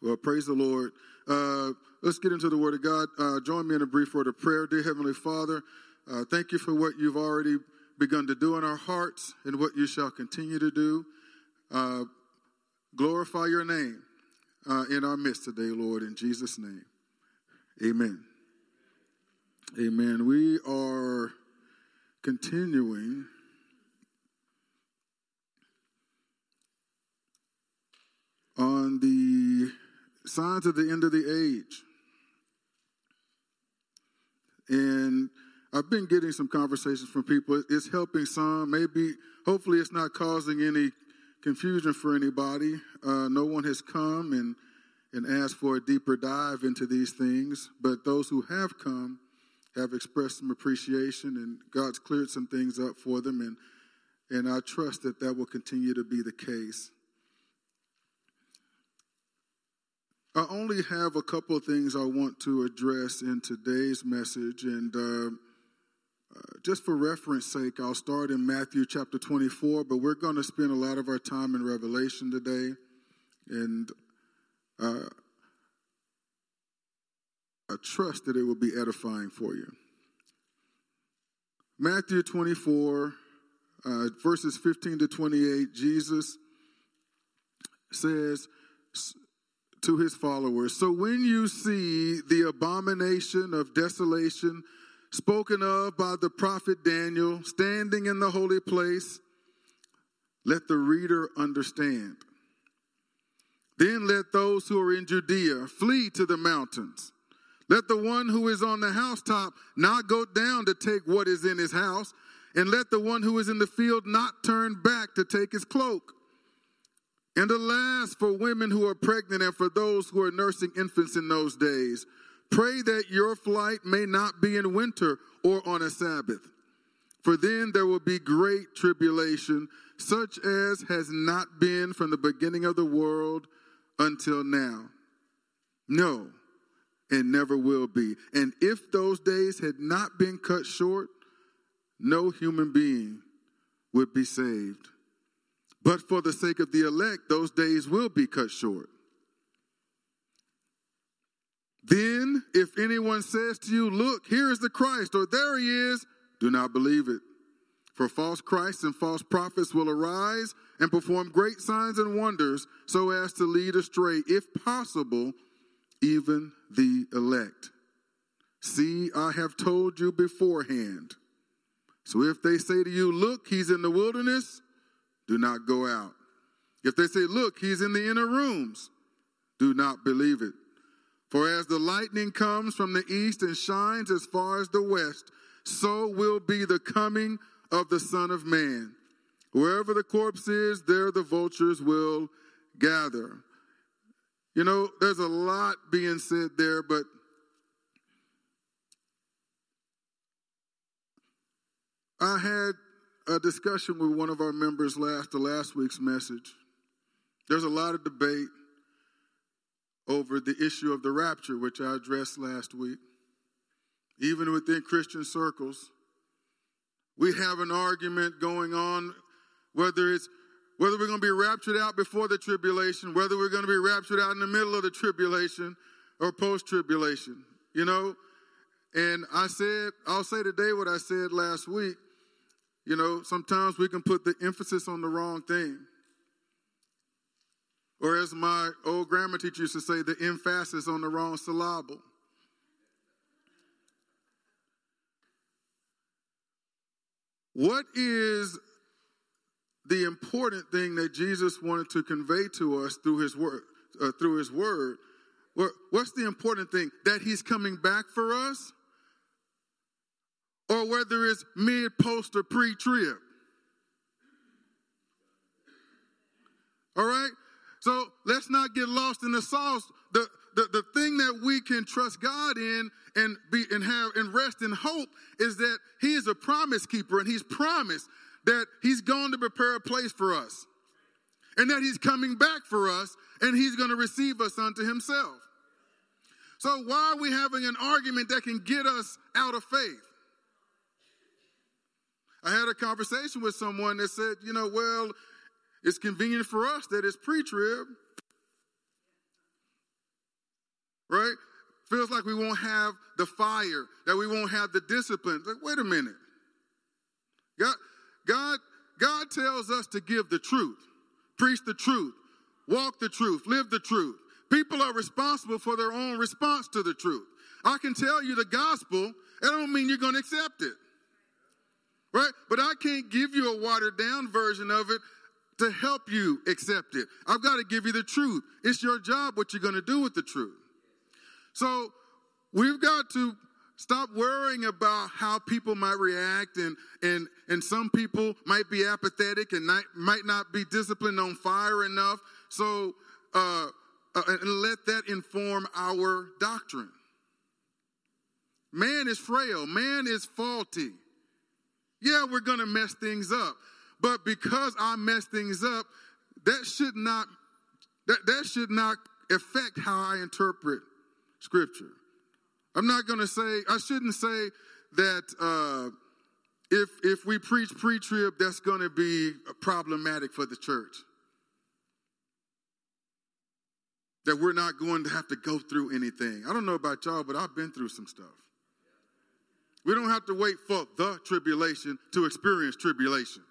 Well, praise the Lord. Uh, let's get into the Word of God. Uh, join me in a brief word of prayer. Dear Heavenly Father, uh, thank you for what you've already begun to do in our hearts and what you shall continue to do. Uh, glorify your name uh, in our midst today, Lord, in Jesus' name. Amen. Amen. We are continuing on the signs of the end of the age. And I've been getting some conversations from people. It's helping some. Maybe, hopefully, it's not causing any confusion for anybody. Uh, no one has come and, and asked for a deeper dive into these things, but those who have come have expressed some appreciation, and God's cleared some things up for them, and, and I trust that that will continue to be the case. I only have a couple of things I want to address in today's message, and uh, uh, just for reference sake, I'll start in Matthew chapter 24, but we're going to spend a lot of our time in Revelation today, and uh, I trust that it will be edifying for you. Matthew 24, uh, verses 15 to 28, Jesus says, to his followers. So when you see the abomination of desolation spoken of by the prophet Daniel standing in the holy place, let the reader understand. Then let those who are in Judea flee to the mountains. Let the one who is on the housetop not go down to take what is in his house, and let the one who is in the field not turn back to take his cloak. And alas, for women who are pregnant and for those who are nursing infants in those days, pray that your flight may not be in winter or on a Sabbath. For then there will be great tribulation, such as has not been from the beginning of the world until now. No, and never will be. And if those days had not been cut short, no human being would be saved. But for the sake of the elect, those days will be cut short. Then, if anyone says to you, Look, here is the Christ, or there he is, do not believe it. For false Christs and false prophets will arise and perform great signs and wonders so as to lead astray, if possible, even the elect. See, I have told you beforehand. So if they say to you, Look, he's in the wilderness, do not go out. If they say, Look, he's in the inner rooms, do not believe it. For as the lightning comes from the east and shines as far as the west, so will be the coming of the Son of Man. Wherever the corpse is, there the vultures will gather. You know, there's a lot being said there, but I had a discussion with one of our members last the last week's message. There's a lot of debate over the issue of the rapture, which I addressed last week. Even within Christian circles, we have an argument going on whether it's whether we're going to be raptured out before the tribulation, whether we're going to be raptured out in the middle of the tribulation or post tribulation, you know? And I said, I'll say today what I said last week. You know, sometimes we can put the emphasis on the wrong thing. Or as my old grammar teacher used to say, the emphasis on the wrong syllable. What is the important thing that Jesus wanted to convey to us through his word? Uh, through his word, what's the important thing? That he's coming back for us? Or whether it's mid, post, or pre trib. All right? So let's not get lost in the sauce. The, the, the thing that we can trust God in and be and have and rest in hope is that He is a promise keeper and He's promised that He's going to prepare a place for us. And that He's coming back for us and He's going to receive us unto Himself. So why are we having an argument that can get us out of faith? I had a conversation with someone that said, you know, well, it's convenient for us that it's pre trib. Right? Feels like we won't have the fire, that we won't have the discipline. Like, wait a minute. God, God, God tells us to give the truth, preach the truth, walk the truth, live the truth. People are responsible for their own response to the truth. I can tell you the gospel, that don't mean you're going to accept it. Right? But I can't give you a watered down version of it to help you accept it. I've got to give you the truth. It's your job what you're going to do with the truth. So we've got to stop worrying about how people might react and and and some people might be apathetic and not, might not be disciplined on fire enough. So uh, uh, and let that inform our doctrine. Man is frail. Man is faulty. Yeah, we're going to mess things up. But because I mess things up, that should not that, that should not affect how I interpret scripture. I'm not going to say I shouldn't say that uh, if if we preach pre-trib, that's going to be problematic for the church. That we're not going to have to go through anything. I don't know about y'all, but I've been through some stuff. We don't have to wait for the tribulation to experience tribulation.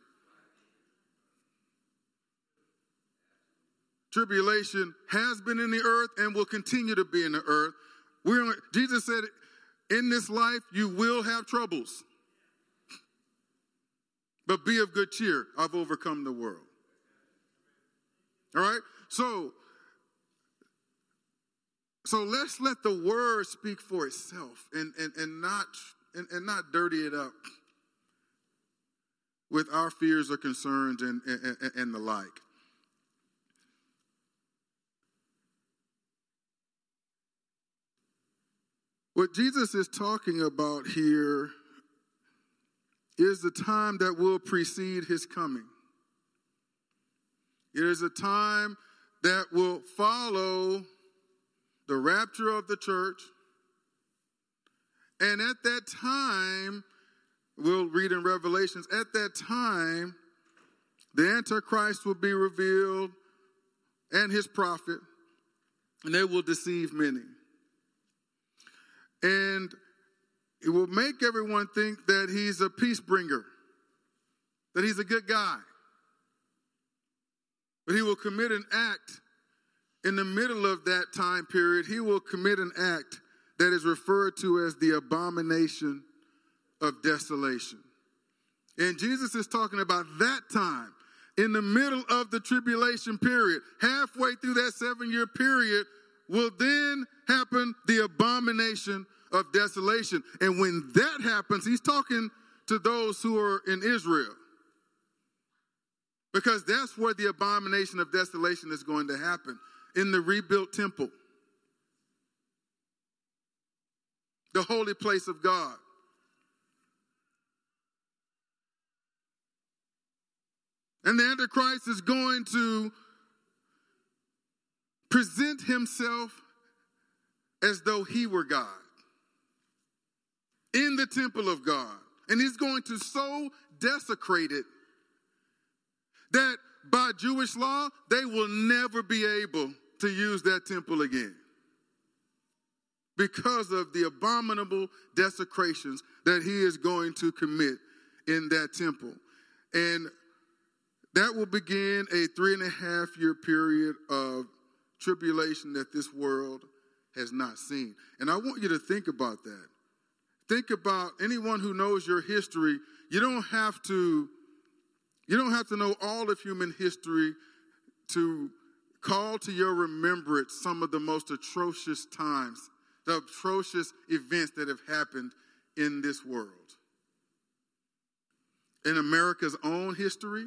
Tribulation has been in the earth and will continue to be in the earth. We're, Jesus said, In this life, you will have troubles. But be of good cheer. I've overcome the world. All right? So, so let's let the word speak for itself and, and, and not and, and not dirty it up with our fears or concerns and, and, and the like. What Jesus is talking about here is the time that will precede his coming. It is a time that will follow the rapture of the church. And at that time, we'll read in Revelations, at that time, the Antichrist will be revealed and his prophet, and they will deceive many. And it will make everyone think that he's a peace bringer, that he's a good guy. But he will commit an act in the middle of that time period. He will commit an act that is referred to as the abomination of desolation. And Jesus is talking about that time in the middle of the tribulation period, halfway through that seven year period, will then happen the abomination of desolation. And when that happens, he's talking to those who are in Israel. Because that's where the abomination of desolation is going to happen in the rebuilt temple, the holy place of God. And the Antichrist is going to present himself as though he were God in the temple of God. And he's going to so desecrate it that by Jewish law, they will never be able to use that temple again because of the abominable desecrations that he is going to commit in that temple. And that will begin a three and a half year period of tribulation that this world has not seen. And I want you to think about that. Think about anyone who knows your history. You don't have to you don't have to know all of human history to call to your remembrance some of the most atrocious times, the atrocious events that have happened in this world. In America's own history,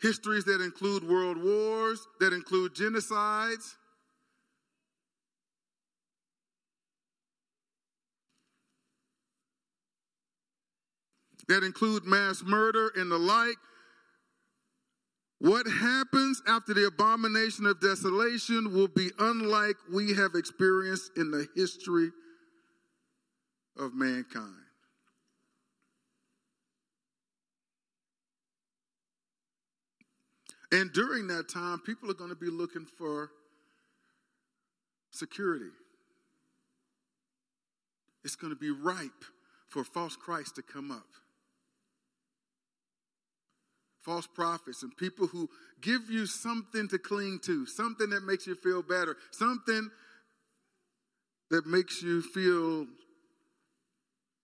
histories that include world wars, that include genocides. That include mass murder and the like. What happens after the abomination of desolation will be unlike we have experienced in the history of mankind. And during that time, people are going to be looking for security. It's going to be ripe for false Christ to come up. False prophets and people who give you something to cling to, something that makes you feel better, something that makes you feel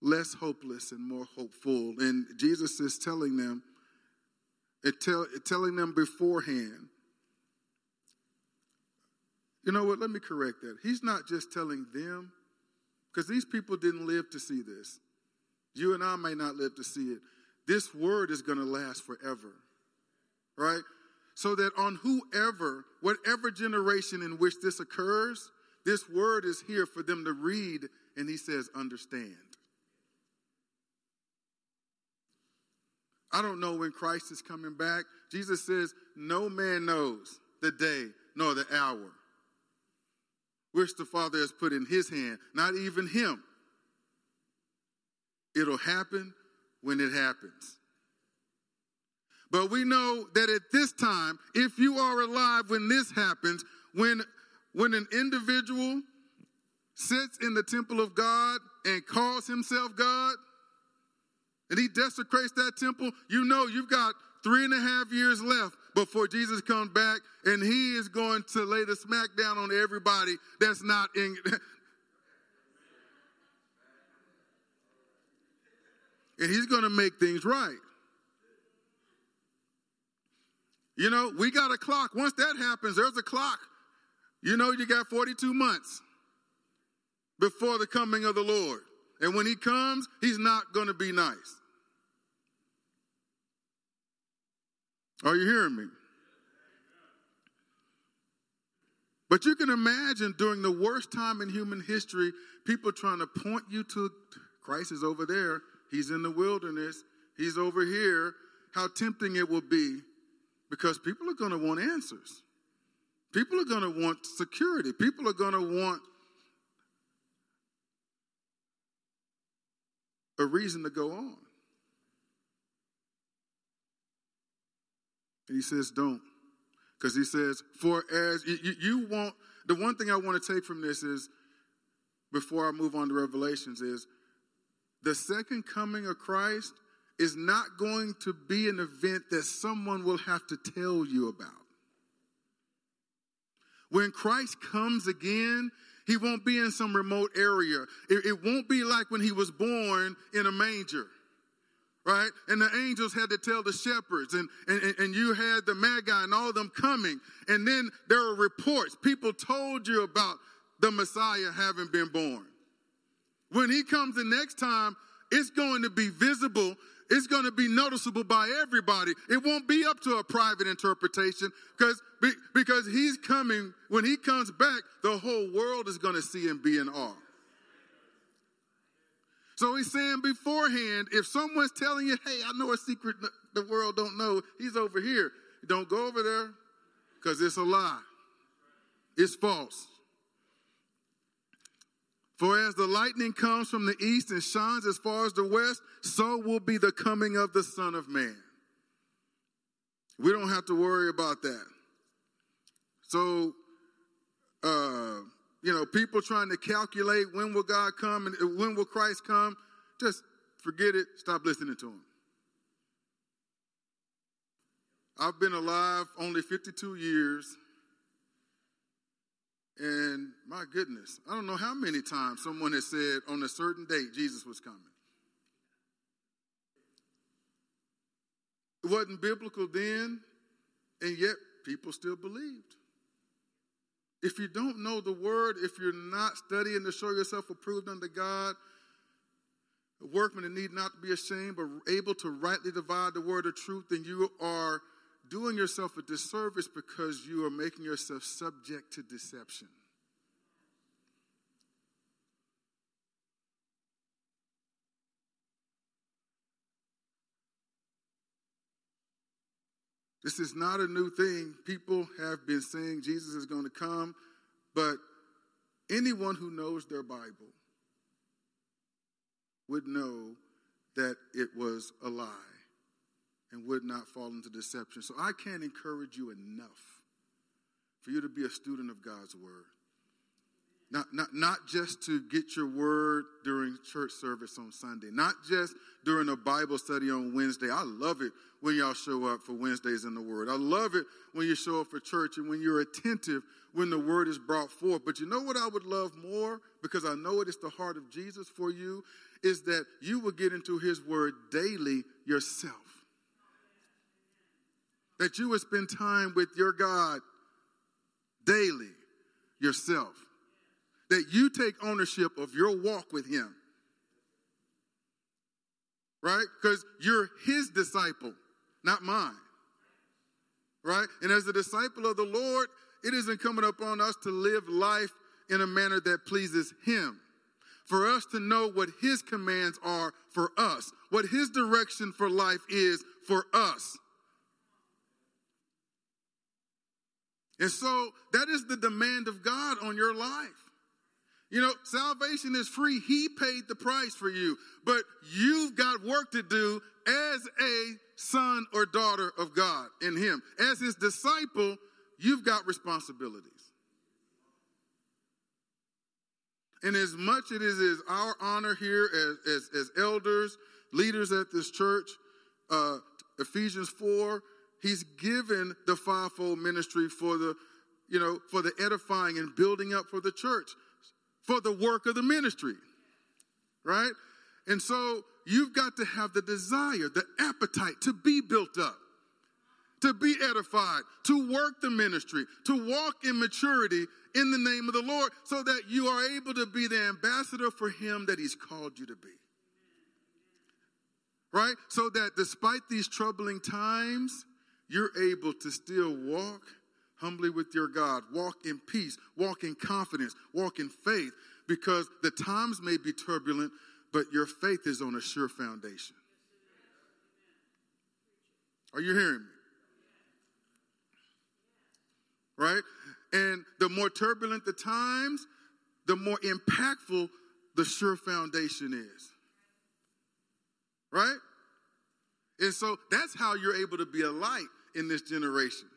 less hopeless and more hopeful. And Jesus is telling them, tell, telling them beforehand. You know what? Let me correct that. He's not just telling them, because these people didn't live to see this. You and I may not live to see it. This word is going to last forever, right? So that on whoever, whatever generation in which this occurs, this word is here for them to read, and he says, understand. I don't know when Christ is coming back. Jesus says, No man knows the day nor the hour which the Father has put in his hand, not even him. It'll happen when it happens. But we know that at this time, if you are alive when this happens, when, when an individual sits in the temple of God and calls himself God, and he desecrates that temple, you know you've got three and a half years left before Jesus comes back, and he is going to lay the smack down on everybody that's not in. And he's going to make things right. You know, we got a clock. Once that happens, there's a clock. You know, you got 42 months before the coming of the Lord. And when he comes, he's not going to be nice. Are you hearing me? But you can imagine during the worst time in human history, people trying to point you to Christ is over there, he's in the wilderness, he's over here, how tempting it will be because people are going to want answers. People are going to want security. People are going to want a reason to go on. And he says, don't. Because he says, for as you, you, you want, the one thing I want to take from this is, before I move on to Revelations, is the second coming of Christ is not going to be an event that someone will have to tell you about. When Christ comes again, he won't be in some remote area. It, it won't be like when he was born in a manger right? And the angels had to tell the shepherds, and, and, and you had the Magi and all them coming. And then there were reports. People told you about the Messiah having been born. When he comes the next time, it's going to be visible. It's going to be noticeable by everybody. It won't be up to a private interpretation because because he's coming. When he comes back, the whole world is going to see and be in awe. So he's saying beforehand, if someone's telling you, hey, I know a secret the world don't know, he's over here. Don't go over there because it's a lie. It's false. For as the lightning comes from the east and shines as far as the west, so will be the coming of the Son of Man. We don't have to worry about that. So, uh, you know, people trying to calculate when will God come and when will Christ come, just forget it. Stop listening to him. I've been alive only 52 years. And my goodness, I don't know how many times someone has said on a certain date Jesus was coming. It wasn't biblical then, and yet people still believed. If you don't know the word, if you're not studying to show yourself approved unto God, a workman that need not to be ashamed, but able to rightly divide the word of truth, then you are doing yourself a disservice because you are making yourself subject to deception. This is not a new thing. People have been saying Jesus is going to come, but anyone who knows their Bible would know that it was a lie. And would not fall into deception. So I can't encourage you enough for you to be a student of God's word. Not, not, not just to get your word during church service on Sunday, not just during a Bible study on Wednesday. I love it when y'all show up for Wednesdays in the Word. I love it when you show up for church and when you're attentive when the Word is brought forth. But you know what I would love more, because I know it is the heart of Jesus for you, is that you will get into His Word daily yourself. That you would spend time with your God daily yourself that you take ownership of your walk with Him. Right? Because you're His disciple, not mine. Right? And as a disciple of the Lord, it is incumbent upon us to live life in a manner that pleases Him. For us to know what His commands are for us, what His direction for life is for us. And so that is the demand of God on your life. You know, salvation is free. He paid the price for you, but you've got work to do as a son or daughter of God in Him. As His disciple, you've got responsibilities. And as much it is, our honor here as, as, as elders, leaders at this church, uh, Ephesians 4, he's given the fivefold ministry for the, you know, for the edifying and building up for the church for the work of the ministry, right? And so you've got to have the desire, the appetite to be built up, to be edified, to work the ministry, to walk in maturity in the name of the Lord so that you are able to be the ambassador for Him that He's called you to be. Right? So that despite these troubling times, you're able to still walk humbly with your God. Walk in peace, walk in confidence, walk in faith, because the times may be turbulent, but your faith is on a sure foundation. Are you hearing me? Right? And the more turbulent the times, the more impactful the sure foundation is. Right? And so that's how you're able to be a light in this generation.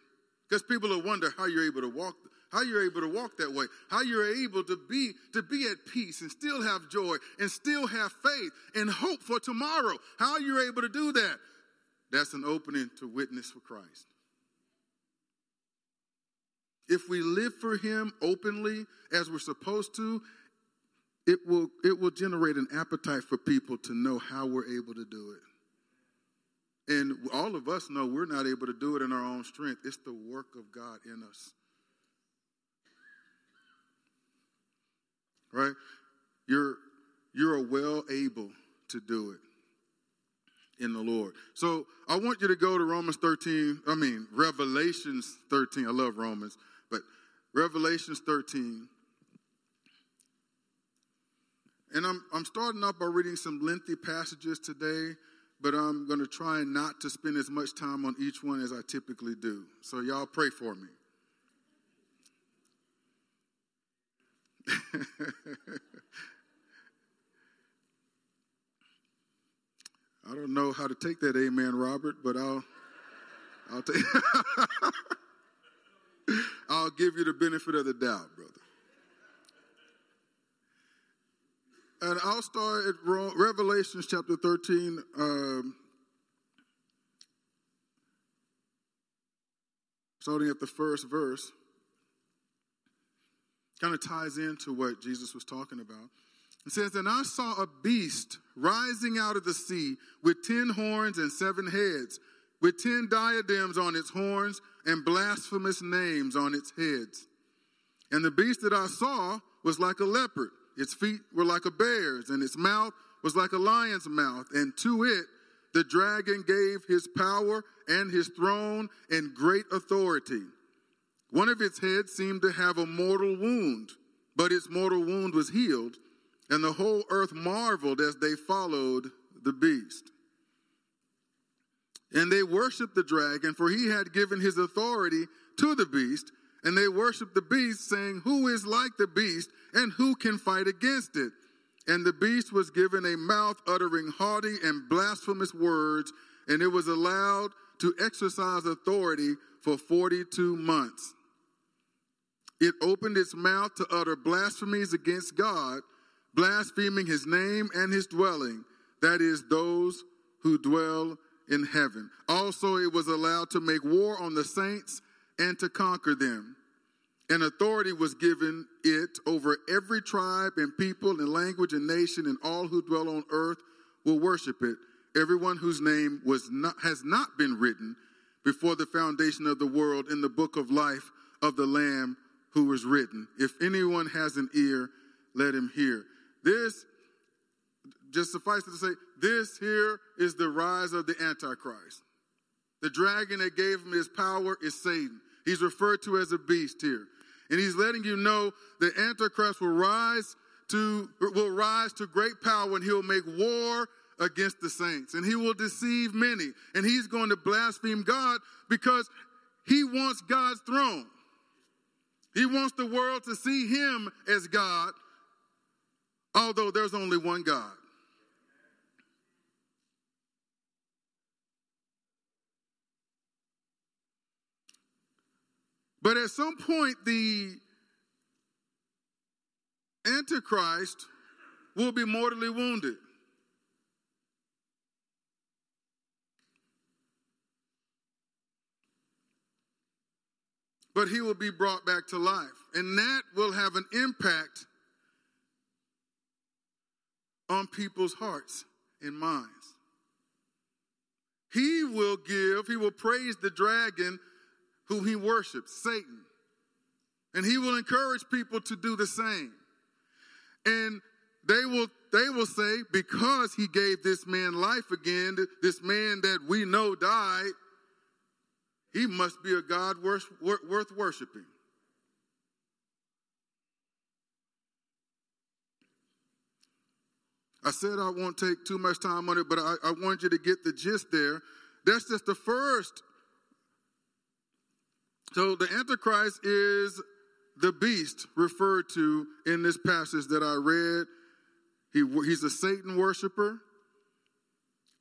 Because people will wonder how you're able to walk, how you're able to walk that way, how you're able to be to be at peace and still have joy and still have faith and hope for tomorrow. How you're able to do that. That's an opening to witness for Christ. If we live for him openly as we're supposed to, it will it will generate an appetite for people to know how we're able to do it. And all of us know we're not able to do it in our own strength. It's the work of God in us. Right? You're you're well able to do it in the Lord. So I want you to go to Romans 13, I mean Revelations 13. I love Romans, but Revelations 13. And I'm I'm starting off by reading some lengthy passages today but I'm going to try not to spend as much time on each one as I typically do. So, y'all pray for me. I don't know how to take that amen, Robert, but I'll I'll take I'll give you the benefit of the doubt, brother. And I'll start at Revelations chapter 13. Um, starting at the first verse. Kind of ties into what Jesus was talking about. It says, And I saw a beast rising out of the sea with ten horns and seven heads, with ten diadems on its horns and blasphemous names on its heads. And the beast that I saw was like a leopard its feet were like a bear's, and its mouth was like a lion's mouth. And to it, the dragon gave his power and his throne and great authority. One of its heads seemed to have a mortal wound, but its mortal wound was healed, and the whole earth marveled as they followed the beast. And they worshiped the dragon, for he had given his authority to the beast, and they worshiped the beast, saying, Who is like the beast? and who can fight against it? And the beast was given a mouth uttering haughty and blasphemous words, and it was allowed to exercise authority for 42 months. It opened its mouth to utter blasphemies against God, blaspheming his name and his dwelling, that is, those who dwell in heaven. Also, it was allowed to make war on the saints and to conquer them. And authority was given it over every tribe and people and language and nation, and all who dwell on earth will worship it. Everyone whose name was not, has not been written before the foundation of the world in the book of life of the Lamb who was written. If anyone has an ear, let him hear. This, just suffice it to say, this here is the rise of the Antichrist. The dragon that gave him his power is Satan. He's referred to as a beast here. And he's letting you know the Antichrist will rise to will rise to great power and he'll make war against the saints. And he will deceive many. And he's going to blaspheme God because he wants God's throne. He wants the world to see him as God, although there's only one God. But at some point, the Antichrist will be mortally wounded. but he will be brought back to life. And that will have an impact on people's hearts and minds. He will give, he will praise the dragon whom he worships, Satan. And he will encourage people to do the same. And they will they will say because he gave this man life again, this man that we know died, he must be a God worth, worth worshiping. I said I won't take too much time on it, but I, I want you to get the gist there. That's just the first. So the Antichrist is the beast referred to in this passage that I read. He, he's a Satan worshiper.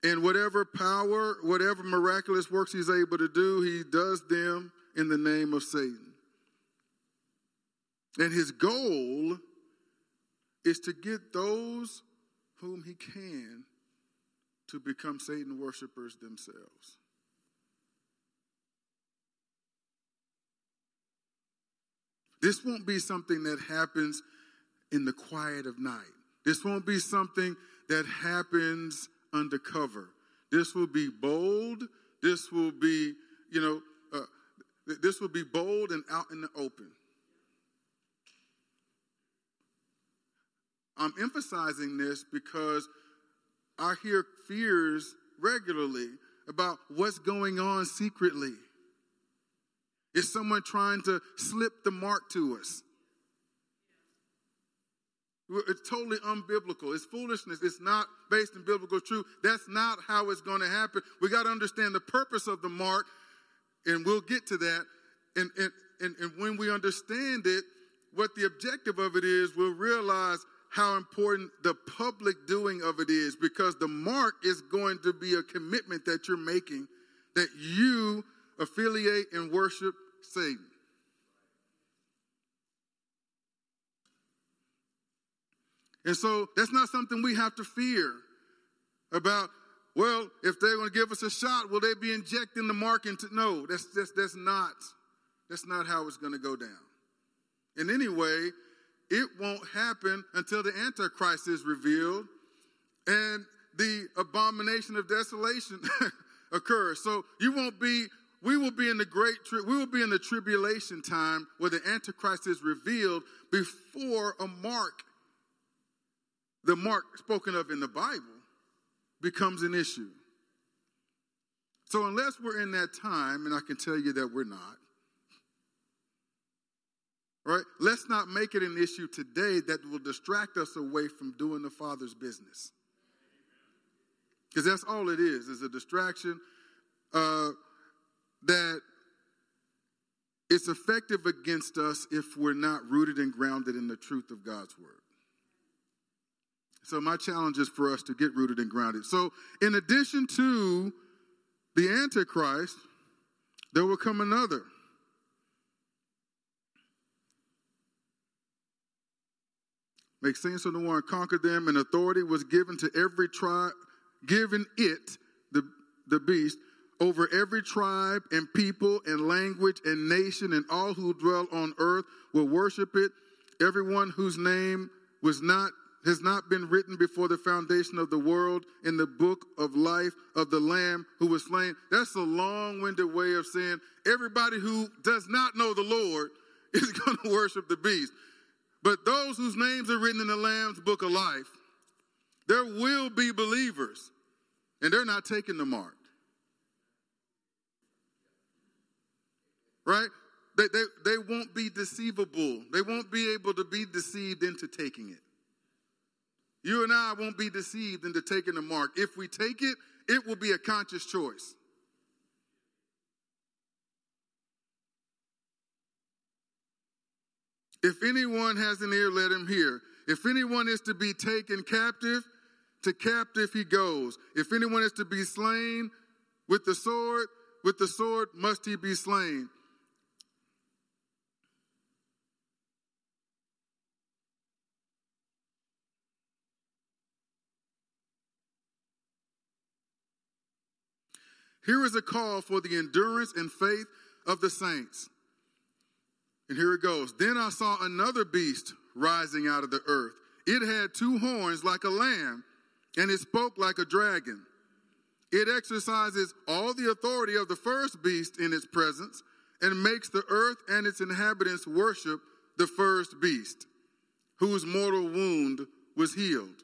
And whatever power, whatever miraculous works he's able to do, he does them in the name of Satan. And his goal is to get those whom he can to become Satan worshipers themselves. This won't be something that happens in the quiet of night. This won't be something that happens undercover. This will be bold. This will be, you know, uh, this will be bold and out in the open. I'm emphasizing this because I hear fears regularly about what's going on secretly. Is someone trying to slip the mark to us? It's totally unbiblical. It's foolishness. It's not based in biblical truth. That's not how it's going to happen. We got to understand the purpose of the mark, and we'll get to that. And, and, and, and when we understand it, what the objective of it is, we'll realize how important the public doing of it is because the mark is going to be a commitment that you're making that you affiliate and worship Satan. And so that's not something we have to fear about. Well, if they're going to give us a shot, will they be injecting the mark into? No, that's just that's not that's not how it's going to go down. And anyway, it won't happen until the Antichrist is revealed and the abomination of desolation occurs. So you won't be. We will be in the great. Tri- we will be in the tribulation time where the Antichrist is revealed before a mark the mark spoken of in the Bible becomes an issue. So, unless we're in that time, and I can tell you that we're not, right? Let's not make it an issue today that will distract us away from doing the Father's business. Because that's all it is, is a distraction uh, that it's effective against us if we're not rooted and grounded in the truth of God's word. So, my challenge is for us to get rooted and grounded. So, in addition to the Antichrist, there will come another. Make sense of the one conquered them, and authority was given to every tribe, given it, the, the beast, over every tribe and people and language and nation, and all who dwell on earth will worship it. Everyone whose name was not has not been written before the foundation of the world in the book of life of the Lamb who was slain. That's a long winded way of saying everybody who does not know the Lord is going to worship the beast. But those whose names are written in the Lamb's book of life, there will be believers, and they're not taking the mark. Right? They, they, they won't be deceivable. They won't be able to be deceived into taking it. You and I won't be deceived into taking the mark. If we take it, it will be a conscious choice. If anyone has an ear, let him hear. If anyone is to be taken captive, to captive he goes. If anyone is to be slain with the sword, with the sword must he be slain. Here is a call for the endurance and faith of the saints. And here it goes. Then I saw another beast rising out of the earth. It had two horns like a lamb, and it spoke like a dragon. It exercises all the authority of the first beast in its presence and makes the earth and its inhabitants worship the first beast, whose mortal wound was healed.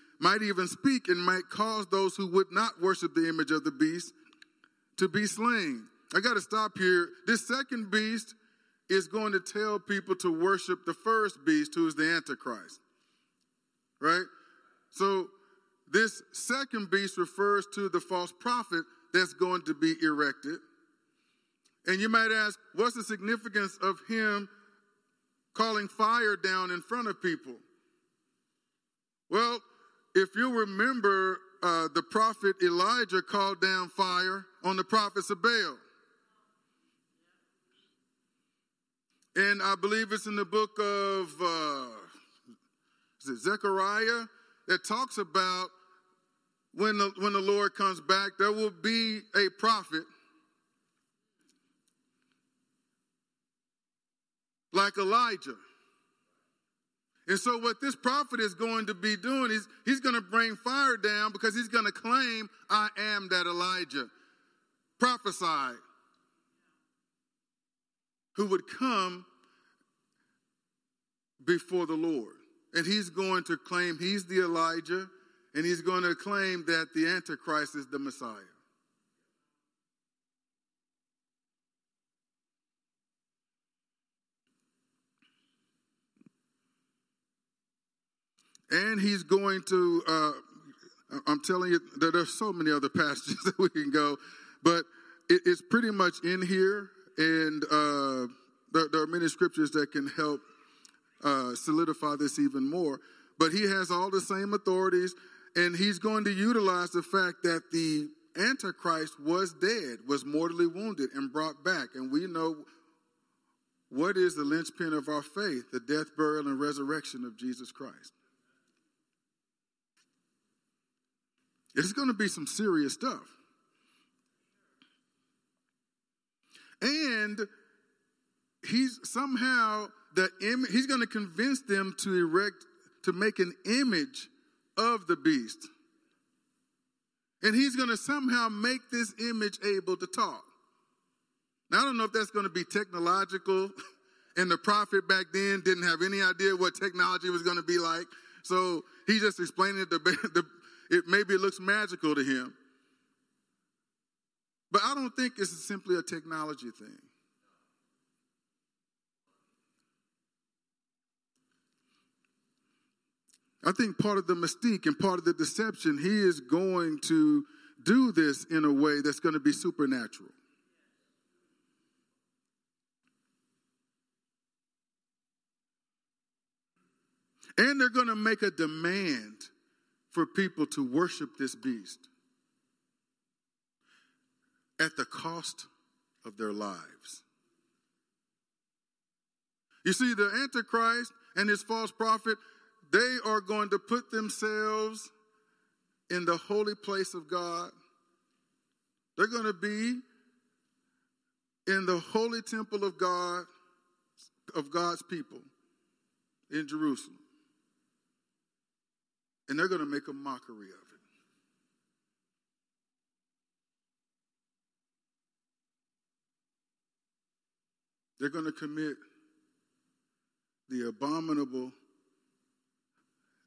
might even speak and might cause those who would not worship the image of the beast to be slain. I got to stop here. This second beast is going to tell people to worship the first beast, who is the Antichrist. Right? So, this second beast refers to the false prophet that's going to be erected. And you might ask, what's the significance of him calling fire down in front of people? Well, if you remember uh, the prophet Elijah called down fire on the prophets of Baal. And I believe it's in the book of uh, is it Zechariah that talks about when the, when the Lord comes back, there will be a prophet like Elijah and so, what this prophet is going to be doing is he's going to bring fire down because he's going to claim, I am that Elijah prophesied who would come before the Lord. And he's going to claim he's the Elijah, and he's going to claim that the Antichrist is the Messiah. And he's going to, uh, I'm telling you, that there's so many other passages that we can go, but it, it's pretty much in here. And uh, there, there, are many scriptures that can help uh, solidify this even more. But he has all the same authorities, and he's going to utilize the fact that the Antichrist was dead, was mortally wounded, and brought back. And we know what is the linchpin of our faith the death, burial, and resurrection of Jesus Christ. It's going to be some serious stuff. And he's somehow the Im- he's going to convince them to erect to make an image of the beast. And he's going to somehow make this image able to talk. Now I don't know if that's going to be technological and the prophet back then didn't have any idea what technology was going to be like. So he just explained it the, It maybe it looks magical to him. But I don't think it's simply a technology thing. I think part of the mystique and part of the deception, he is going to do this in a way that's going to be supernatural. And they're going to make a demand for people to worship this beast at the cost of their lives. You see, the Antichrist and his false prophet, they are going to put themselves in the holy place of God. They're going to be in the holy temple of God, of God's people in Jerusalem. And they're going to make a mockery of it. They're going to commit the abominable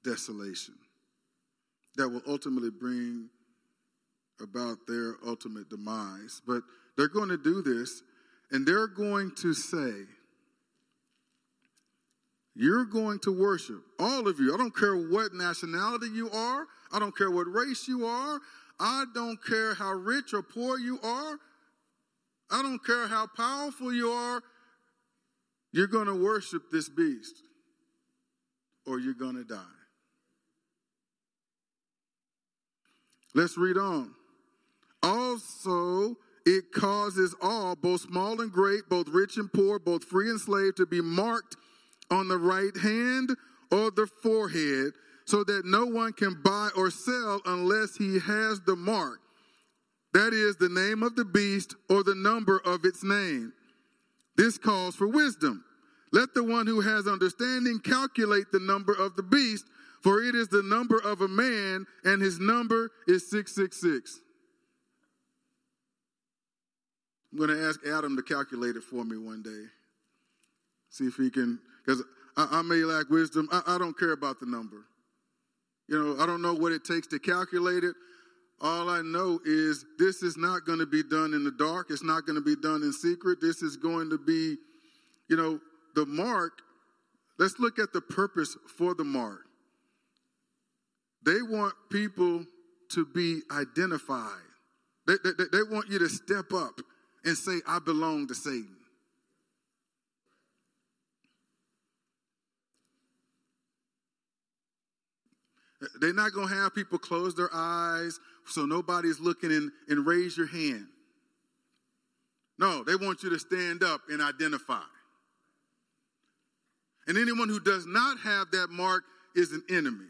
desolation that will ultimately bring about their ultimate demise. But they're going to do this, and they're going to say, You're going to worship, all of you. I don't care what nationality you are, I don't care what race you are, I don't care how rich or poor you are, I don't care how powerful you are. You're going to worship this beast or you're going to die. Let's read on. Also, it causes all, both small and great, both rich and poor, both free and slave, to be marked on the right hand or the forehead, so that no one can buy or sell unless he has the mark. That is the name of the beast or the number of its name. This calls for wisdom. Let the one who has understanding calculate the number of the beast, for it is the number of a man, and his number is 666. I'm going to ask Adam to calculate it for me one day. See if he can, because I, I, may lack wisdom. I, I don't care about the number. You know, I don't know what it takes to calculate it. All I know is this is not going to be done in the dark. It's not going to be done in secret. This is going to be, you know, the mark. Let's look at the purpose for the mark. They want people to be identified. They, they, they want you to step up and say, I belong to Satan. They're not going to have people close their eyes so nobody's looking and, and raise your hand. No, they want you to stand up and identify. And anyone who does not have that mark is an enemy.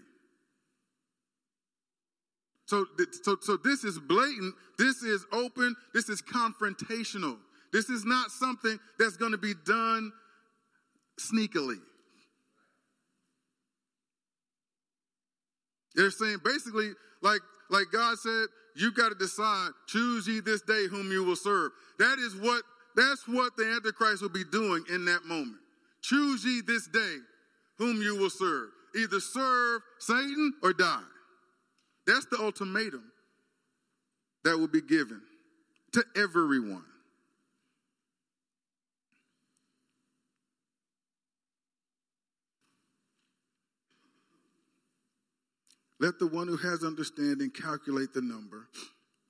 So, so, so this is blatant, this is open, this is confrontational. This is not something that's going to be done sneakily. They're saying basically, like, like God said, you got to decide, choose ye this day whom you will serve. That is what that's what the Antichrist will be doing in that moment. Choose ye this day whom you will serve. Either serve Satan or die. That's the ultimatum that will be given to everyone. Let the one who has understanding calculate the number.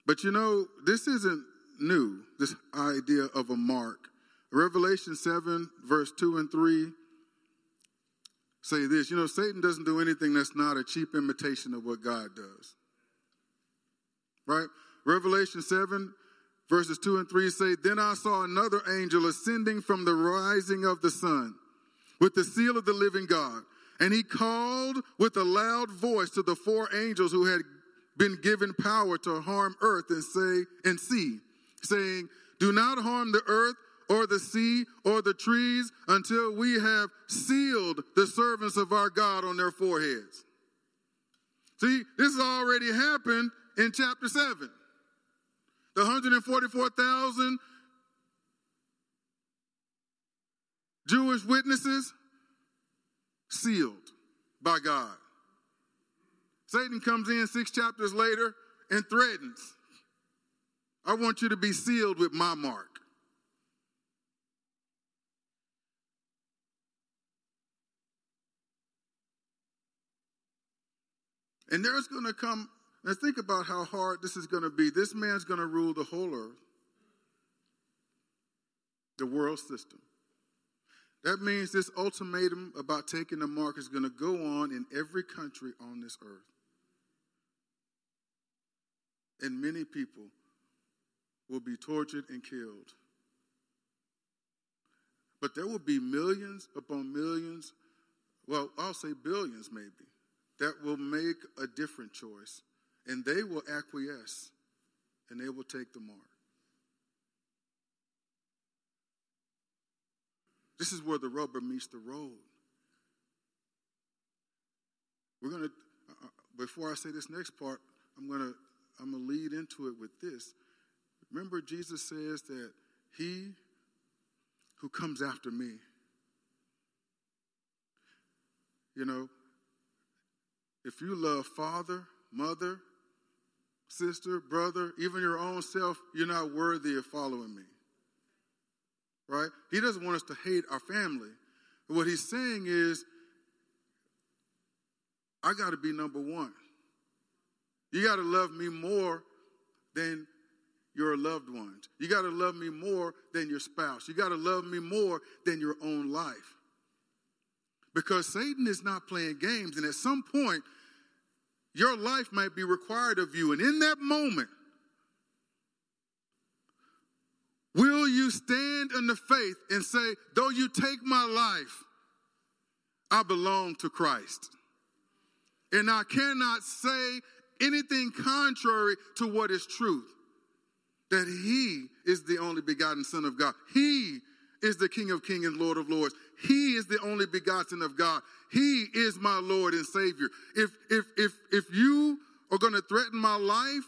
But you know, this isn't new, this idea of a mark. Revelation 7, verse 2 and 3 say this you know, Satan doesn't do anything that's not a cheap imitation of what God does. Right? Revelation 7, verses 2 and 3 say, Then I saw another angel ascending from the rising of the sun with the seal of the living God. And he called with a loud voice to the four angels who had been given power to harm earth and say and sea, saying, Do not harm the earth or the sea or the trees until we have sealed the servants of our God on their foreheads. See, this has already happened in chapter 7. The 144,000 Jewish witnesses sealed by God. Satan comes in six chapters later and threatens I want you to be sealed with my mark. And there's going to come, and think about how hard this is going to be. This man's going to rule the whole earth, the world system. That means this ultimatum about taking the mark is going to go on in every country on this earth. And many people will be tortured and killed. But there will be millions upon millions, well, I'll say billions maybe, that will make a different choice. And they will acquiesce and they will take the mark. This is where the rubber meets the road. We're going to, uh, uh, before I say this next part, I'm going to I'm going to lead into it with this. Remember, Jesus says that he who comes after me, you know, if you love father, mother, sister, brother, even your own self, you're not worthy of following me. Right? He doesn't want us to hate our family. But what he's saying is, I got to be number one. You got to love me more than your loved ones. You got to love me more than your spouse. You got to love me more than your own life. Because Satan is not playing games, and at some point, your life might be required of you. And in that moment, will you stand in the faith and say, though you take my life, I belong to Christ? And I cannot say anything contrary to what is truth. That he is the only begotten Son of God. He is the King of Kings and Lord of Lords. He is the only begotten of God. He is my Lord and Savior. If if if if you are going to threaten my life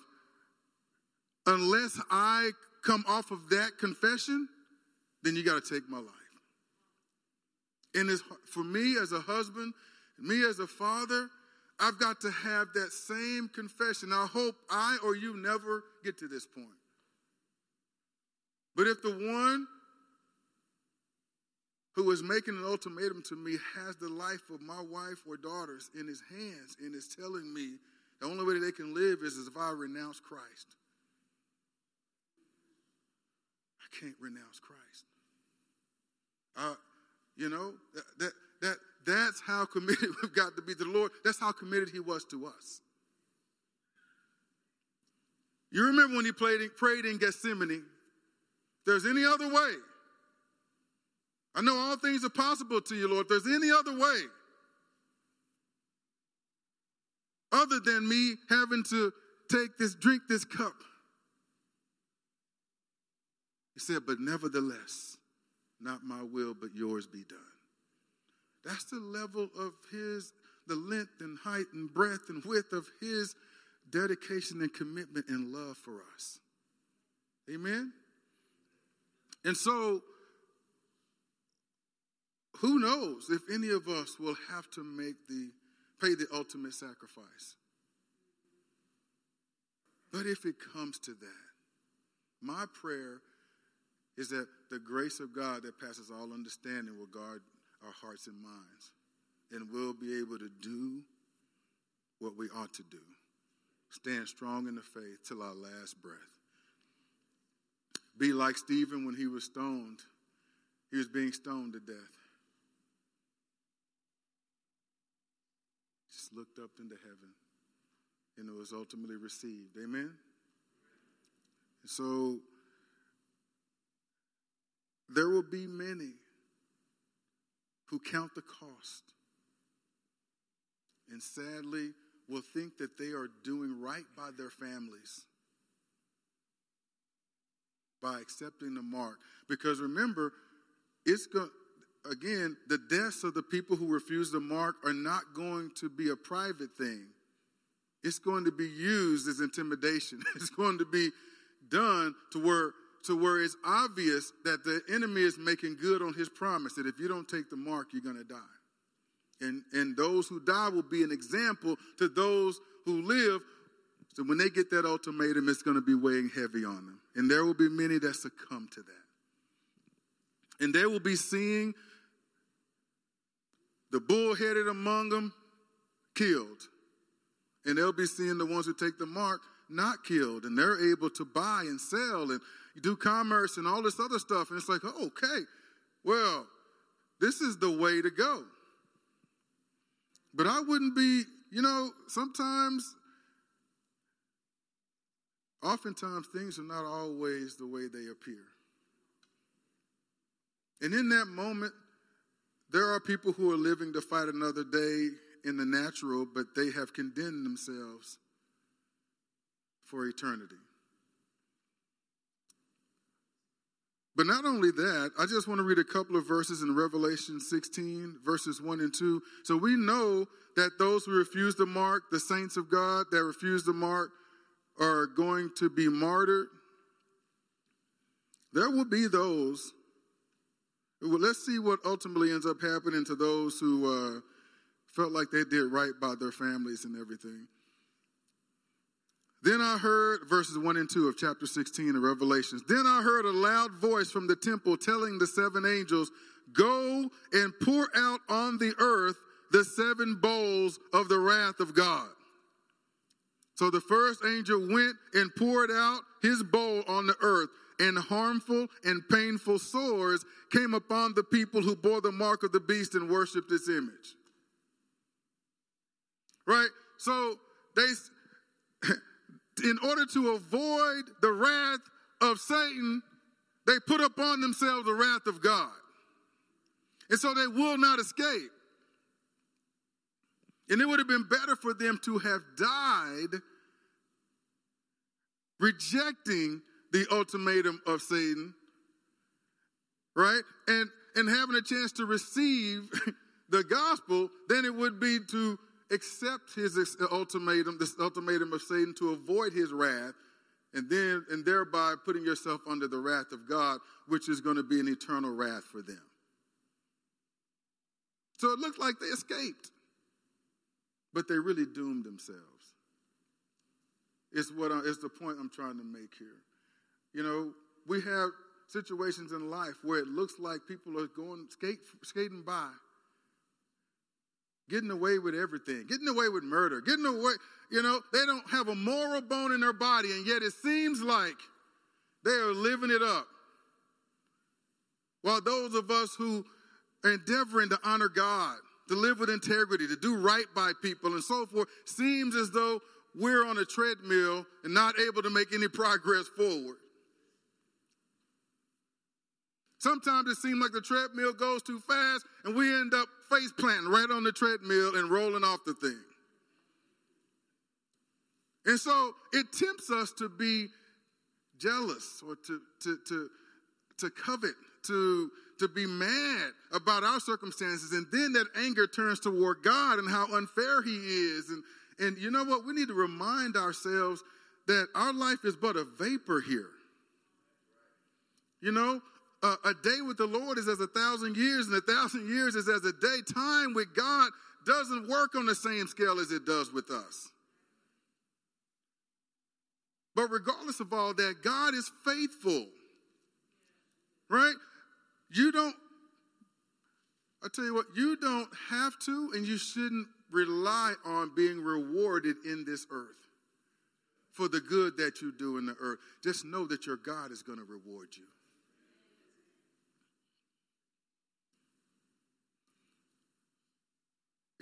unless I come off of that confession, then you got to take my life. And it's for me as a husband, me as a father, I've got to have that same confession. I hope I or you never get to this point. But if the one who is making an ultimatum to me has the life of my wife or daughters in his hands and is telling me the only way they can live is if I renounce Christ. I can't renounce Christ. Uh, you know, that, that, that that's how committed we've got to be to the Lord. That's how committed He was to us. You remember when He played, prayed in Gethsemane? If there's any other way. I know all things are possible to you, Lord. If there's any other way, other than me having to take this, drink this cup. He said, But nevertheless, not my will, but yours be done. That's the level of his, the length and height and breadth and width of his dedication and commitment and love for us. Amen? And so, who knows if any of us will have to make the pay the ultimate sacrifice. But if it comes to that, my prayer is that the grace of God that passes all understanding will guard our hearts and minds, and we'll be able to do what we ought to do. Stand strong in the faith till our last breath. Be like Stephen when he was stoned. He was being stoned to death. Just looked up into heaven and it was ultimately received. Amen? And so there will be many who count the cost and sadly will think that they are doing right by their families by accepting the mark. Because remember, it's going again, the deaths of the people who refuse the mark are not going to be a private thing. It's going to be used as intimidation. It's going to be done to where to where it's obvious that the enemy is making good on his promise that if you don't take the mark, you're going to die. And, and those who die will be an example to those who live. So when they get that ultimatum, it's going to be weighing heavy on them. And there will be many that succumb to that. And they will be seeing the bullheaded among them killed. And they'll be seeing the ones who take the mark not killed, and they're able to buy and sell and do commerce and all this other stuff. And it's like, oh, okay, well, this is the way to go. But I wouldn't be, you know, sometimes, oftentimes, things are not always the way they appear. And in that moment, there are people who are living to fight another day in the natural, but they have condemned themselves for eternity. But not only that, I just want to read a couple of verses in Revelation 16, verses 1 and 2. So we know that those who refuse the mark, the saints of God that refuse the mark, are going to be martyred. There will be those. Well, let's see what ultimately ends up happening to those who uh, felt like they did right by their families and everything. Then I heard verses 1 and 2 of chapter 16 of Revelations. Then I heard a loud voice from the temple telling the seven angels, Go and pour out on the earth the seven bowls of the wrath of God. So the first angel went and poured out his bowl on the earth, and harmful and painful sores came upon the people who bore the mark of the beast and worshiped its image. Right? So they in order to avoid the wrath of Satan, they put upon themselves the wrath of God. And so they will not escape. And it would have been better for them to have died rejecting the ultimatum of Satan, right? And and having a chance to receive the gospel than it would be to accept his uh, ultimatum, this ultimatum of Satan to avoid his wrath, and then and thereby putting yourself under the wrath of God, which is going to be an eternal wrath for them. So it looked like they escaped, but they really doomed themselves. It's what I, it's the point I'm trying to make here. You know, we have situations in life where it looks like people are going skate, skating by getting away with everything, getting away with murder, getting away, you know, they don't have a moral bone in their body, and yet it seems like they are living it up. While those of us who are endeavoring to honor God, to live with integrity, to do right by people, and so forth, seems as though we're on a treadmill and not able to make any progress forward. Sometimes it seems like the treadmill goes too fast and we end up face planting right on the treadmill and rolling off the thing. And so it tempts us to be jealous or to, to, to, to covet, to, to be mad about our circumstances. And then that anger turns toward God and how unfair He is. And, and you know what? We need to remind ourselves that our life is but a vapor here. You know, a, day with the Lord is as a thousand years, and a thousand years is as a day. Time with God doesn't work on the same scale as it does with us. But regardless of all that, God is faithful. Right? You don't, I tell you what, you don't have to and you shouldn't rely on being rewarded in this earth for the good that you do in the earth. Just know that your God is going to reward you.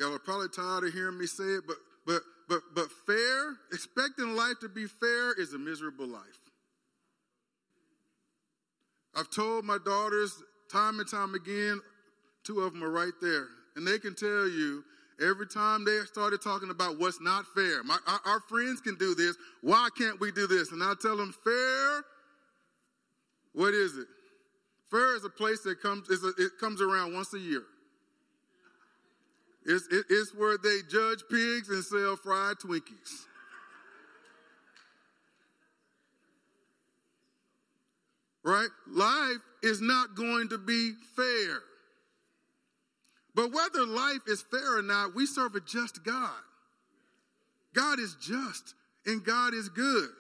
Y'all are probably tired of hearing me say it, but but but but fair, expecting life to be fair is a miserable life. I've told my daughters time and time again, two of them are right there, and they can tell you every time they started talking about what's not fair. My, our, our friends can do this. Why can't we do this? And I tell them, fair. What is it? Fair is a place that comes. A, it comes around once a year. It's, it, it's where they judge pigs and sell fried Twinkies. right? Life is not going to be fair. But whether life is fair or not, we serve a just God. God is just and God is good,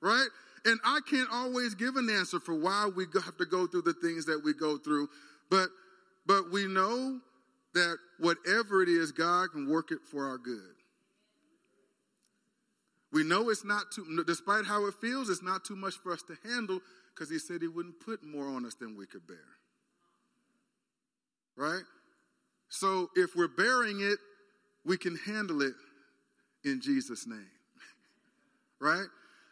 right? And I can't always give an answer for why we have to go through the things that we go through, but but we know that whatever it is, God can work it for our good. We know it's not too, despite how it feels, it's not too much for us to handle because he said he wouldn't put more on us than we could bear. Right? So if we're bearing it, we can handle it in Jesus' name. right?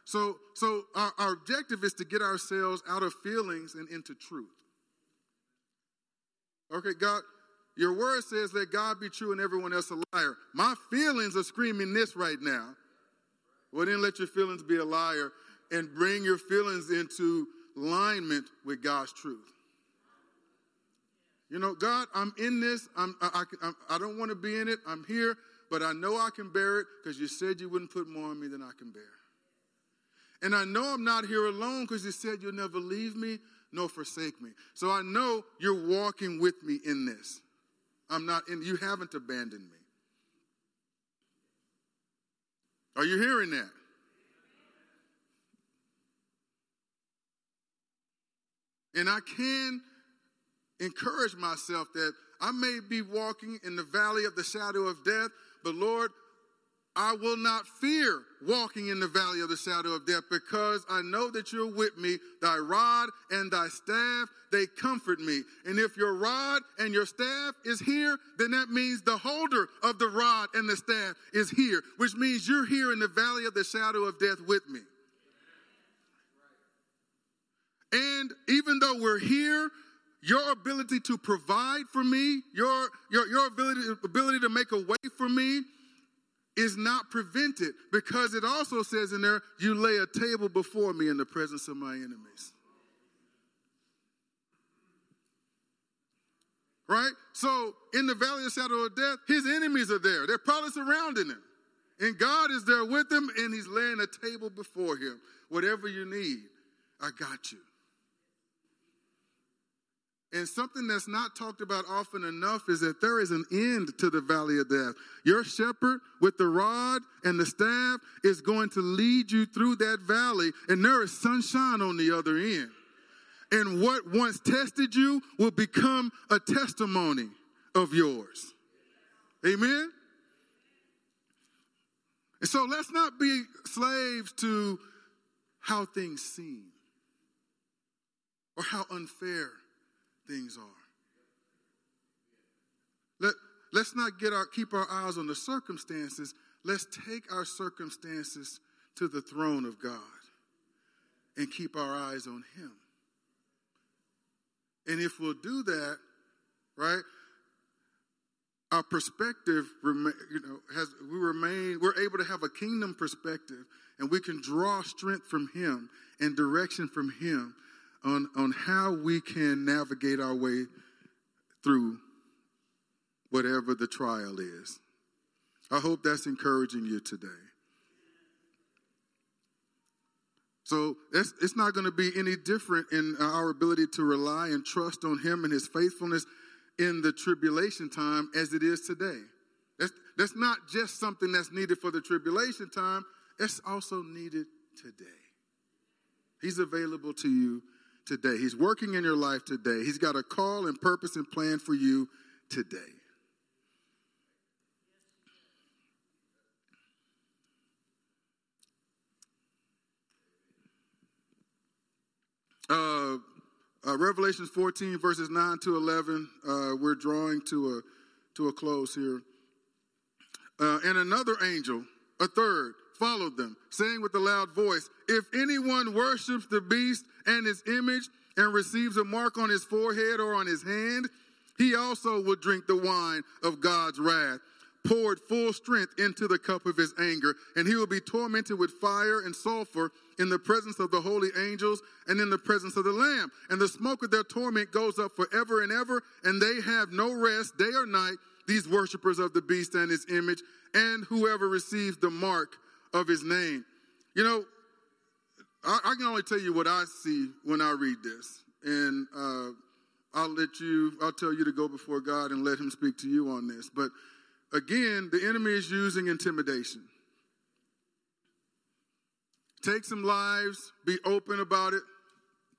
So, so our, our objective is to get ourselves out of feelings and into truth. Okay, God, your word says that God be true and everyone else a liar. My feelings are screaming this right now. Well, then let your feelings be a liar and bring your feelings into alignment with God's truth. You know, God, I'm in this. I'm, I, I, I don't want to be in it. I'm here, but I know I can bear it because you said you wouldn't put more on me than I can bear. And I know I'm not here alone because you said you'll never leave me nor forsake me. So I know you're walking with me in this. I'm not in, you haven't abandoned me. Are you hearing that? And I can encourage myself that I may be walking in the valley of the shadow of death, but Lord, I will not fear walking in the valley of the shadow of death because I know that you're with me. Thy rod and thy staff, they comfort me. And if your rod and your staff is here, then that means the holder of the rod and the staff is here, which means you're here in the valley of the shadow of death with me. And even though we're here, your ability to provide for me, your, your, your ability, ability to make a way for me, is not prevented because it also says in there, you lay a table before me in the presence of my enemies. Right? So, in the valley of the shadow of death, his enemies are there. They're probably surrounding him. And God is there with him, and he's laying a table before him. Whatever you need, I got you. And something that's not talked about often enough is that there is an end to the valley of death. Your shepherd with the rod and the staff is going to lead you through that valley, and there is sunshine on the other end. And what once tested you will become a testimony of yours. Amen? And so let's not be slaves to how things seem or how unfair things are. Let, let's not get our, keep our eyes on the circumstances. Let's take our circumstances to the throne of God and keep our eyes on Him. And if we'll do that, right, our perspective, you know, has we remain, we're able to have a kingdom perspective, and we can draw strength from Him and direction from Him on, on how we can navigate our way through whatever the trial is. I hope that's encouraging you today. So it's, it's not going to be any different in our ability to rely and trust on Him and His faithfulness in the tribulation time as it is today. That's, that's not just something that's needed for the tribulation time, it's also needed today. He's available to you today. He's working in your life today. He's got a call and purpose and plan for you today. Uh, uh, Revelations 14, verses 9 to 11. Uh, we're drawing to a, to a close here. Uh, and another angel, a third, followed them, saying with a loud voice, If anyone worships the beast and his image and receives a mark on his forehead or on his hand, he also will drink the wine of God's wrath, poured full strength into the cup of his anger, and he will be tormented with fire and sulfur in the presence of the holy angels and in the presence of the Lamb. And the smoke of their torment goes up forever and ever, and they have no rest day or night, these worshippers of the beast and his image, and whoever receives the mark of his name. You know, I, I, can only tell you what I see when I read this. And uh, I'll let you, I'll tell you to go before God and let him speak to you on this. But again, the enemy is using intimidation. Take some lives, be open about it,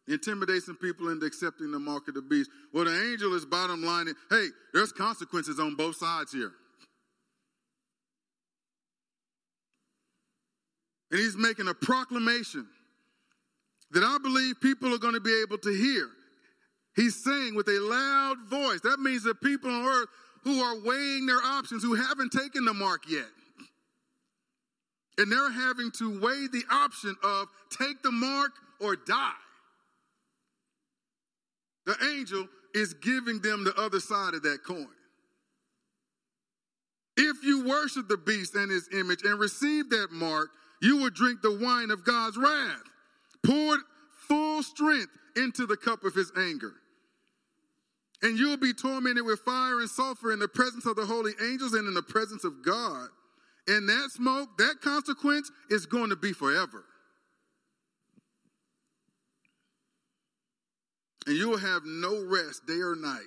intimidate some people into accepting the mark of the beast. Well, the angel is bottom line. Hey, there's consequences on both sides here. And he's making a proclamation that I believe people are going to be able to hear. He's saying with a loud voice. That means that people on earth who are weighing their options, who haven't taken the mark yet. And they're having to weigh the option of take the mark or die. The angel is giving them the other side of that coin. If you worship the beast and his image and receive that mark, you will drink the wine of God's wrath, poured full strength into the cup of his anger. And you'll be tormented with fire and sulfur in the presence of the holy angels and in the presence of God. And that smoke, that consequence is going to be forever. And you will have no rest day or night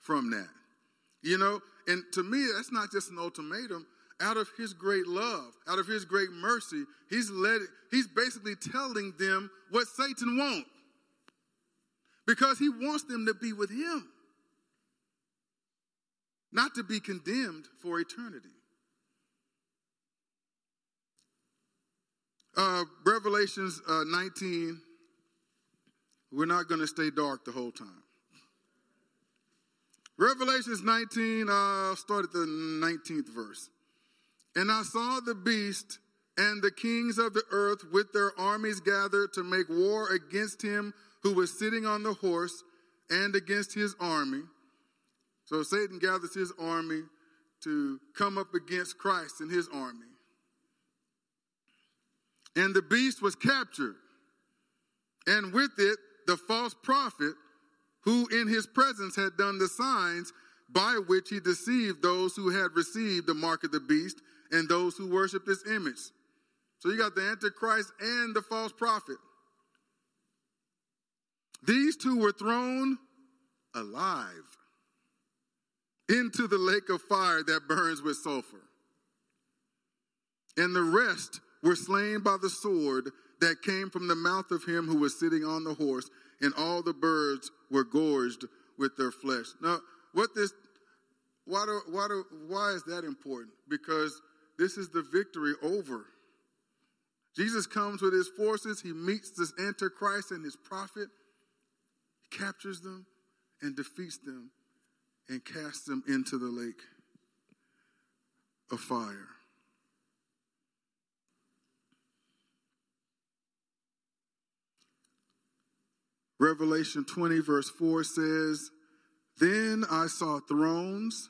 from that. You know, and to me, that's not just an ultimatum. Out of his great love, out of his great mercy, he's let he's basically telling them what Satan won't. Because he wants them to be with him. Not to be condemned for eternity. Uh, Revelations uh, 19, we're not going to stay dark the whole time. Revelations 19, uh, start at the 19th verse. And I saw the beast and the kings of the earth with their armies gathered to make war against him who was sitting on the horse and against his army. So Satan gathers his army to come up against Christ and his army. And the beast was captured, and with it the false prophet who in his presence had done the signs by which he deceived those who had received the mark of the beast and those who worship this image. So you got the Antichrist and the false prophet. These two were thrown alive into the lake of fire that burns with sulfur. And the rest were slain by the sword that came from the mouth of him who was sitting on the horse, and all the birds were gorged with their flesh. Now, what this, why, do, why, do, why is that important? Because this is the victory over. Jesus comes with his forces, he meets this Antichrist and his prophet, he captures them and defeats them and casts them into the lake of fire. Revelation 20, verse 4 says, Then I saw thrones,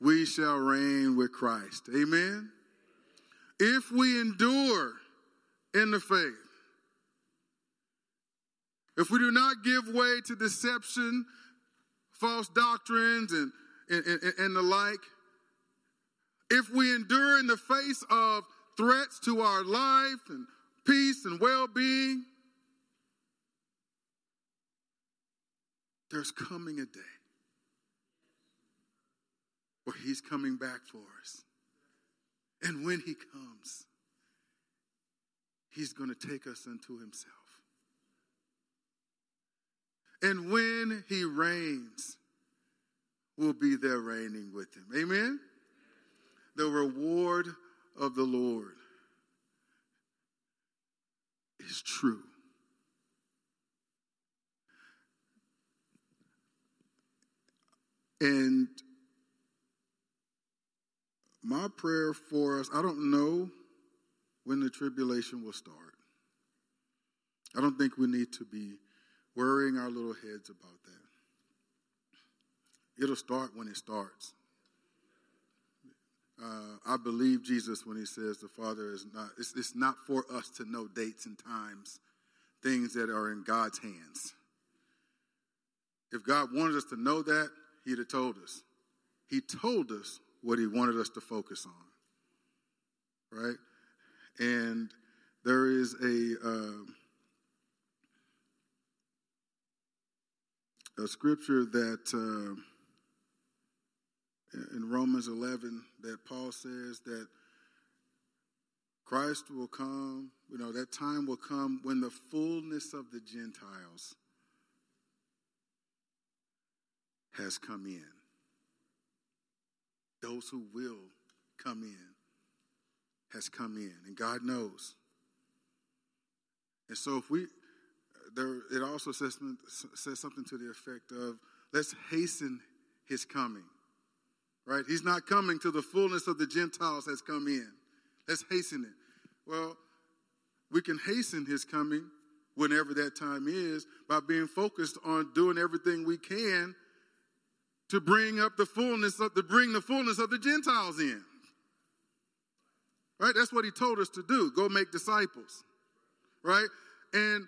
We shall reign with Christ. Amen. If we endure in the faith, if we do not give way to deception, false doctrines, and, and, and, and the like, if we endure in the face of threats to our life and peace and well being, there's coming a day where he's coming back for us. And when he comes, he's going to take us unto himself. And when he reigns, we'll be there reigning with him. Amen? The reward of the Lord is true. And my prayer for us, I don't know when the tribulation will start. I don't think we need to be worrying our little heads about that. It'll start when it starts. Uh, I believe Jesus when he says the Father is not, it's, it's not for us to know dates and times, things that are in God's hands. If God wanted us to know that, he'd have told us. He told us what he wanted us to focus on. Right? And there is a, uh, a scripture that uh, in Romans 11 that Paul says that Christ will come, you know, that time will come when the fullness of the Gentiles has come in. Those who will come in has come in, and God knows. And so, if we, there, it also says, says something to the effect of, let's hasten his coming. Right? He's not coming till the fullness of the Gentiles has come in. Let's hasten it. Well, we can hasten his coming whenever that time is by being focused on doing everything we can to bring up the fullness of to bring the fullness of the Gentiles in. Right? That's what he told us to do. Go make disciples. Right? And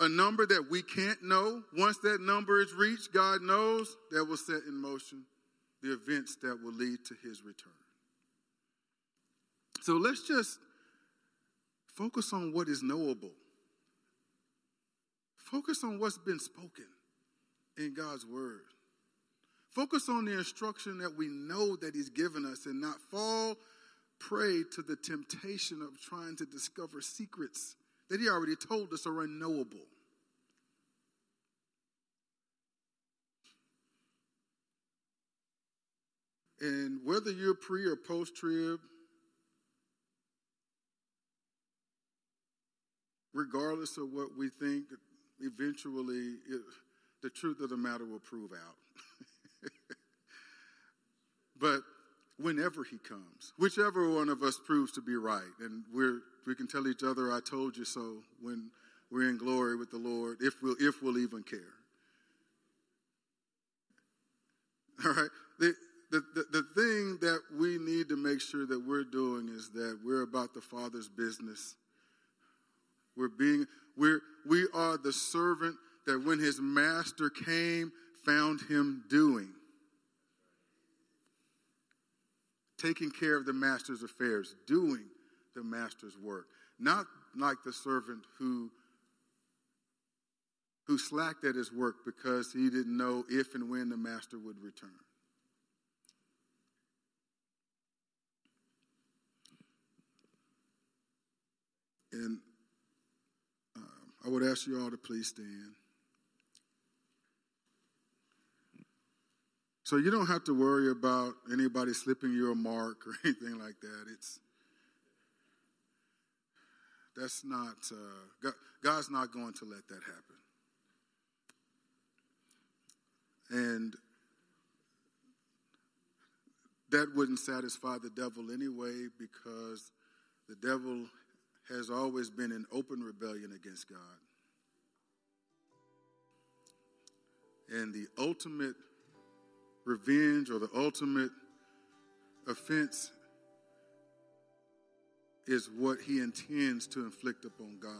a number that we can't know, once that number is reached, God knows that will set in motion the events that will lead to his return. So let's just focus on what is knowable. Focus on what's been spoken in God's word. Focus on the instruction that we know that He's given us and not fall prey to the temptation of trying to discover secrets that He already told us are unknowable. And whether you're pre or post trib, regardless of what we think, eventually it, the truth of the matter will prove out. but whenever he comes, whichever one of us proves to be right, and we're, we can tell each other, I told you so when we're in glory with the Lord, if we'll, if we'll even care. All right? The, the, the, the thing that we need to make sure that we're doing is that we're about the Father's business. We're being, we're, we are the servant that when his master came, found him doing. Taking care of the master's affairs, doing the master's work. Not like the servant who, who slacked at his work because he didn't know if and when the master would return. And uh, I would ask you all to please stand. So you don't have to worry about anybody slipping you a mark or anything like that. It's that's not uh, God, God's not going to let that happen. And that wouldn't satisfy the devil anyway because the devil has always been in open rebellion against God. And the ultimate revenge or the ultimate offense is what he intends to inflict upon God.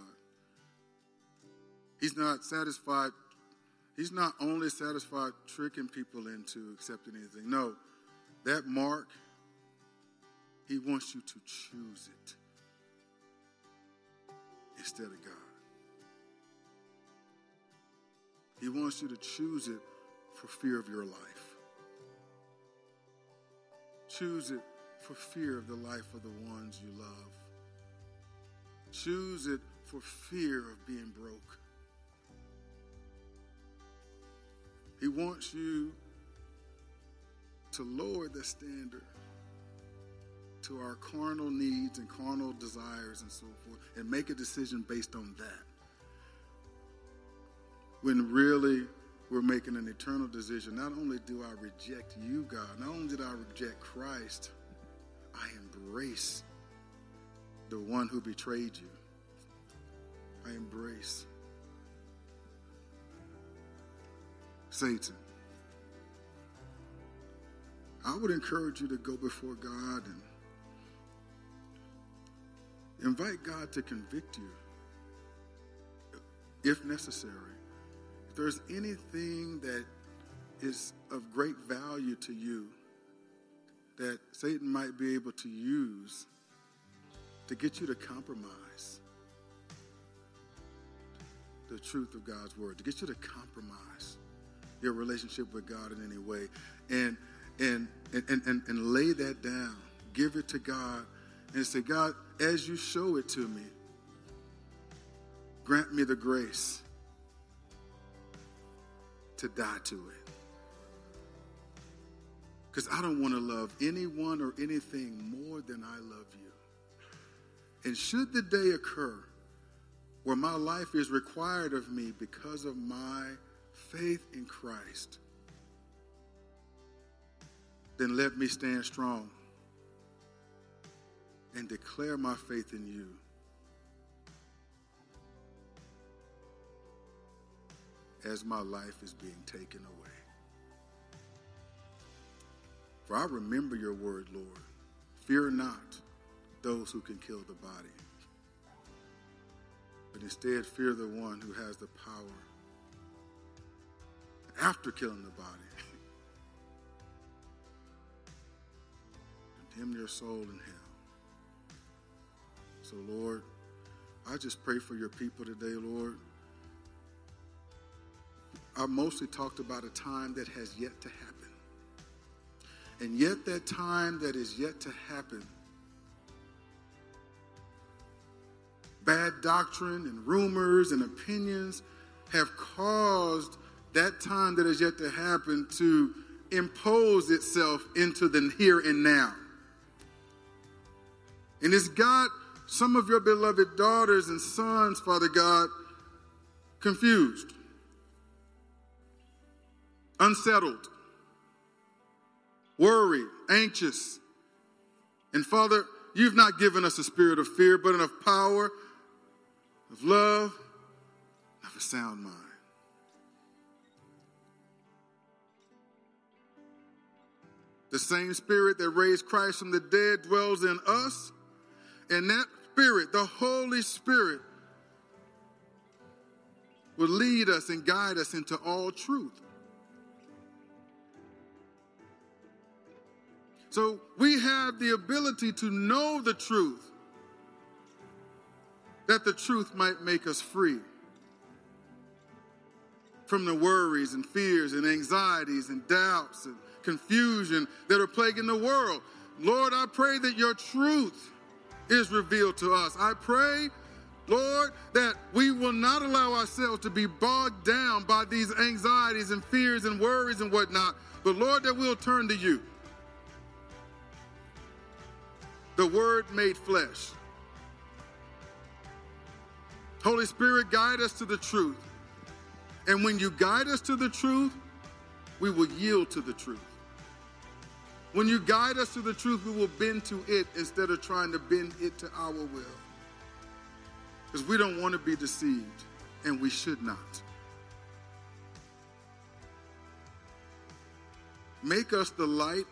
He's not satisfied, he's not only satisfied tricking people into accepting anything. No, that mark, he wants you to choose it instead of God. He wants you to choose it for fear of your life. Choose it for fear of the life of the ones you love. Choose it for fear of being broke. He wants you to lower the standard to our carnal needs and carnal desires and so forth and make a decision based on that. When really we're making an eternal decision. Not only do I reject you, God, not only did I reject Christ, I embrace the one who betrayed you. I embrace Satan. I would encourage you to go before God and invite God to convict you if necessary there's anything that is of great value to you that Satan might be able to use to get you to compromise the truth of God's word, to get you to compromise your relationship with God in any way. And and and, and, and lay that down. Give it to God and say, God, as you show it to me, grant me the grace to die to it. Because I don't want to love anyone or anything more than I love you. And should the day occur where my life is required of me because of my faith in Christ, then let me stand strong and declare my faith in you. As my life is being taken away. For I remember your word, Lord. Fear not those who can kill the body, but instead fear the one who has the power after killing the body him your soul in hell. So, Lord, I just pray for your people today, Lord. I mostly talked about a time that has yet to happen. And yet, that time that is yet to happen, bad doctrine and rumors and opinions have caused that time that is yet to happen to impose itself into the here and now. And it's got some of your beloved daughters and sons, Father God, confused, unsettled, worried, anxious. And Father, you've not given us a spirit of fear, but of power, of love, of a sound mind. The same spirit that raised Christ from the dead dwells in us and that Spirit, the Holy Spirit, will lead us and guide us into all truth. So we have the ability to know the truth, that the truth might make us free from the worries and fears and anxieties and doubts and confusion that are plaguing the world. Lord, I pray that your truth is revealed to us. I pray, Lord, that we will not allow ourselves to be bogged down by these anxieties and fears and worries and whatnot, but Lord, that we'll turn to you. The Word made flesh. Holy Spirit, guide us to the truth. And when you guide us to the truth, we will yield to the truth. When you guide us to the truth, we will bend to it instead of trying to bend it to our will. Because we don't want to be deceived, and we should not. Make us the light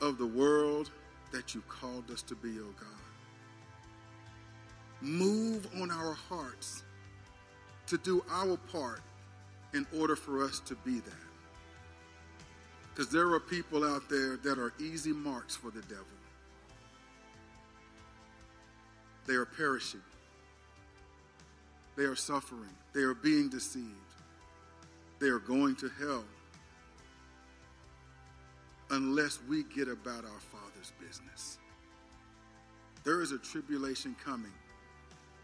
of the world that you called us to be, O oh God. Move on our hearts to do our part in order for us to be that. Because there are people out there that are easy marks for the devil. They are perishing. They are suffering. They are being deceived. They are going to hell unless we get about our Father's business. There is a tribulation coming.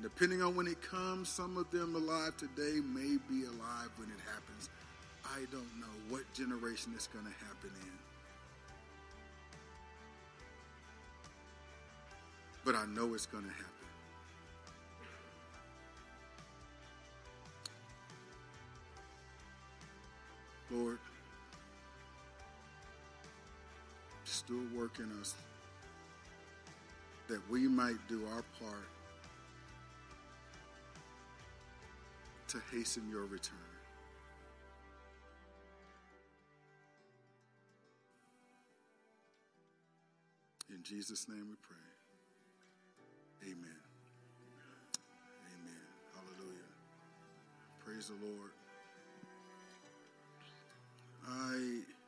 Depending on when it comes, some of them alive today may be alive when it happens. I don't know what generation it's going to happen in. But I know it's going to happen. Lord, still work in us that we might do our part to hasten your return. In Jesus' name we pray. Amen. Amen. Hallelujah. Praise the Lord. I